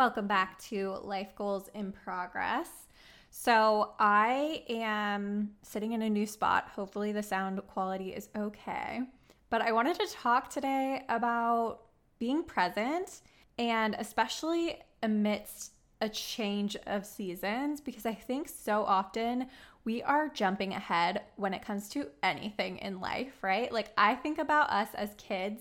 Welcome back to Life Goals in Progress. So, I am sitting in a new spot. Hopefully, the sound quality is okay. But I wanted to talk today about being present and especially amidst a change of seasons because I think so often we are jumping ahead when it comes to anything in life, right? Like, I think about us as kids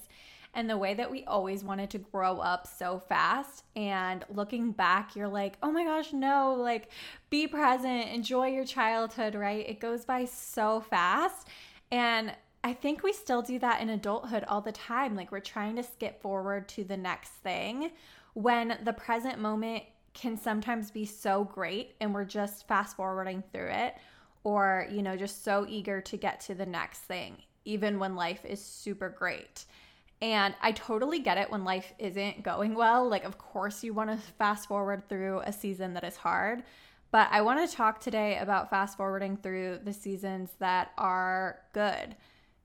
and the way that we always wanted to grow up so fast. And looking back, you're like, oh my gosh, no, like be present, enjoy your childhood, right? It goes by so fast. And I think we still do that in adulthood all the time. Like we're trying to skip forward to the next thing when the present moment can sometimes be so great and we're just fast forwarding through it or, you know, just so eager to get to the next thing, even when life is super great. And I totally get it when life isn't going well. Like, of course, you want to fast forward through a season that is hard. But I want to talk today about fast forwarding through the seasons that are good.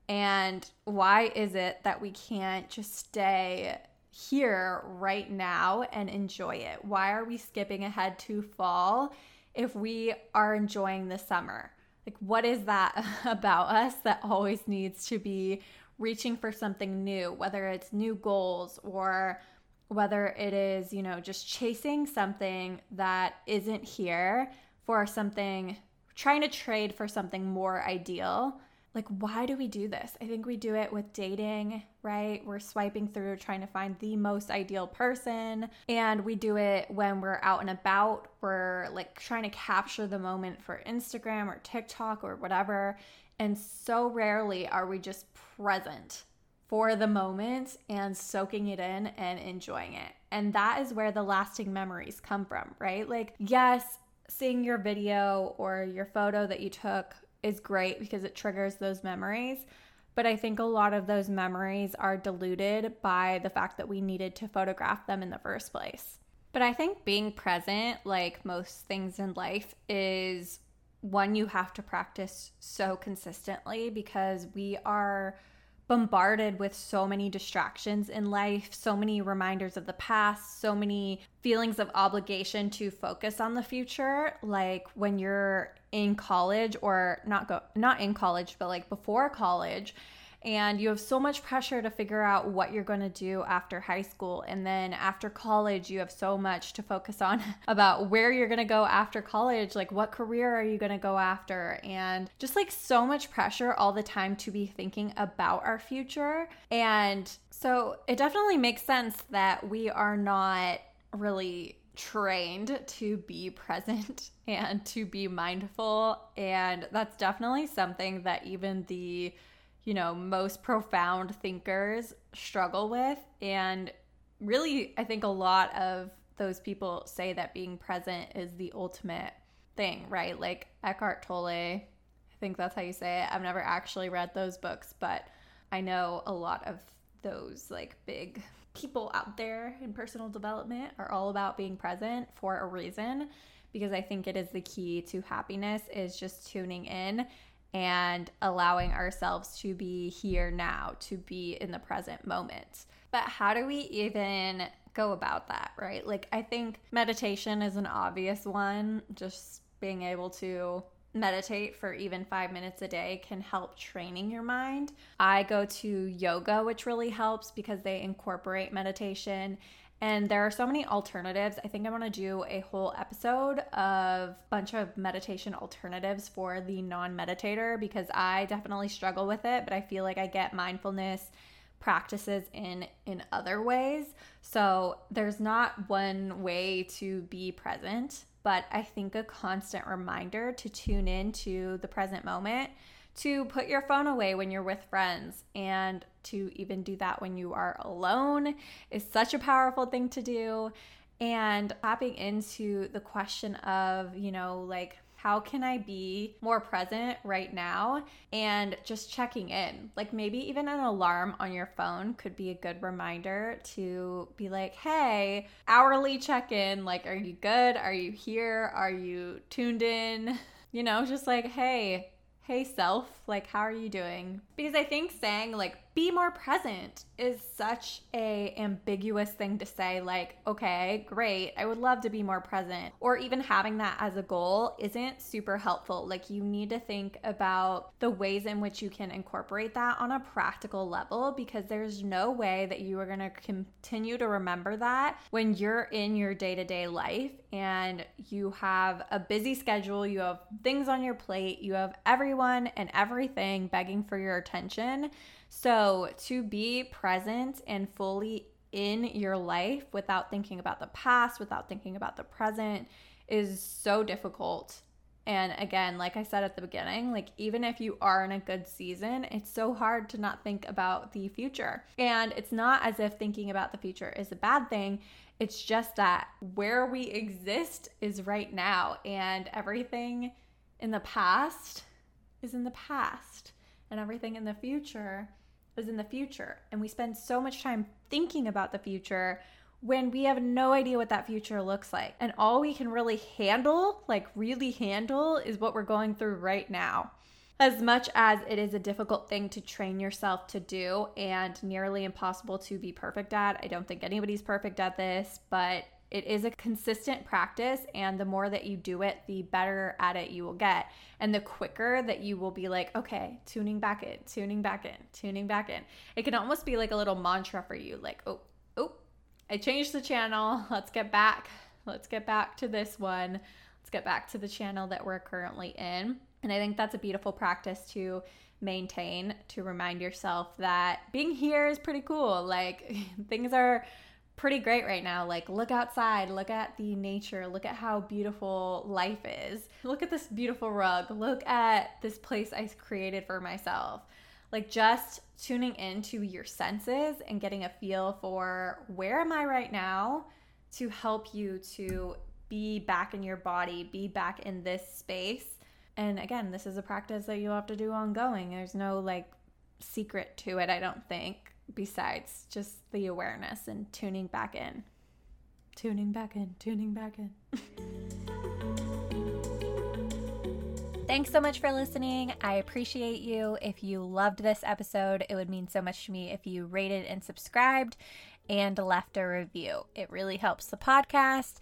And why is it that we can't just stay here right now and enjoy it? Why are we skipping ahead to fall if we are enjoying the summer? Like, what is that about us that always needs to be reaching for something new, whether it's new goals or whether it is, you know, just chasing something that isn't here for something, trying to trade for something more ideal. Like, why do we do this? I think we do it with dating, right? We're swiping through trying to find the most ideal person. And we do it when we're out and about. We're like trying to capture the moment for Instagram or TikTok or whatever. And so rarely are we just present for the moment and soaking it in and enjoying it. And that is where the lasting memories come from, right? Like, yes, seeing your video or your photo that you took is great because it triggers those memories. But I think a lot of those memories are diluted by the fact that we needed to photograph them in the first place. But I think being present, like most things in life, is one you have to practice so consistently because we are bombarded with so many distractions in life, so many reminders of the past, so many feelings of obligation to focus on the future. Like when you're in college or not go not in college, but like before college, and you have so much pressure to figure out what you're going to do after high school. And then after college you have so much to focus on about where you're going to go after college like what career are you going to go after? And just like so much pressure all the time to be thinking about our future. And so it definitely makes sense that we are not really trained to be present and to be mindful. And that's definitely something that even the you know, most profound thinkers struggle with. And really, I think a lot of those people say that being present is the ultimate thing, right? Like Eckhart Tolle, I think that's how you say it. I've never actually read those books, but I know a lot of those like big people out there in personal development are all about being present for a reason because I think it is the key to happiness is just tuning in and allowing ourselves to be here now, to be in the present moment. But how do we even go about that, right? Like, I think meditation is an obvious one, just being able to meditate for even five minutes a day can help training your mind. I go to yoga, which really helps because they incorporate meditation and there are so many alternatives. I think I want to do a whole episode of a bunch of meditation alternatives for the non-meditator because I definitely struggle with it, but I feel like I get mindfulness practices in in other ways. So there's not one way to be present, but I think a constant reminder to tune in to the present moment to put your phone away when you're with friends and to even do that when you are alone is such a powerful thing to do. And tapping into the question of, you know, like, how can I be more present right now? And just checking in. Like maybe even an alarm on your phone could be a good reminder to be like, hey, hourly check in. Like, are you good? Are you here? Are you tuned in? You know, just like, hey, hey self, like how are you doing? Because I think saying like be more present is such a ambiguous thing to say like okay great i would love to be more present. Or even having that as a goal isn't super helpful. Like you need to think about the ways in which you can incorporate that on a practical level because there's no way that you are going to continue to remember that when you're in your day-to-day life and you have a busy schedule you have things on your plate you have everyone and everything begging for your attention so, to be present and fully in your life without thinking about the past, without thinking about the present, is so difficult. And again, like I said at the beginning, like even if you are in a good season, it's so hard to not think about the future. And it's not as if thinking about the future is a bad thing. It's just that where we exist is right now, and everything in the past is in the past and everything in the future is in the future. And we spend so much time thinking about the future when we have no idea what that future looks like. And all we can really handle, like really handle, is what we're going through right now. As much as it is a difficult thing to train yourself to do and nearly impossible to be perfect at, I don't think anybody's perfect at this, but it is a consistent practice, and the more that you do it, the better at it you will get. And the quicker that you will be like, okay, tuning back in, tuning back in, tuning back in. It can almost be like a little mantra for you like, oh, oh, I changed the channel. Let's get back. Let's get back to this one. Let's get back to the channel that we're currently in. And I think that's a beautiful practice to maintain to remind yourself that being here is pretty cool. Like things are pretty great right now. Like, look outside, look at the nature, look at how beautiful life is. Look at this beautiful rug, look at this place I created for myself. Like, just tuning into your senses and getting a feel for where am I right now to help you to be back in your body, be back in this space. And again, this is a practice that you'll have to do ongoing. There's no like secret to it, I don't think besides just the awareness and tuning back in. Tuning back in, tuning back in. Thanks so much for listening. I appreciate you. If you loved this episode, it would mean so much to me if you rated and subscribed and left a review. It really helps the podcast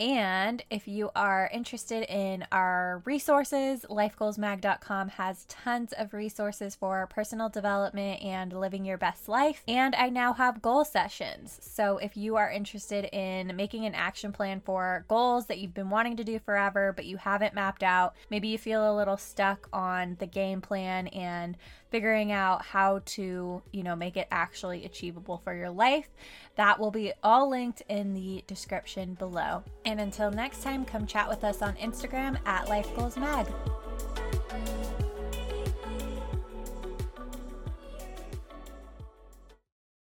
and if you are interested in our resources, lifegoalsmag.com has tons of resources for personal development and living your best life. And I now have goal sessions. So if you are interested in making an action plan for goals that you've been wanting to do forever, but you haven't mapped out, maybe you feel a little stuck on the game plan and figuring out how to, you know, make it actually achievable for your life. That will be all linked in the description below. And until next time, come chat with us on Instagram at Life Goals Mag.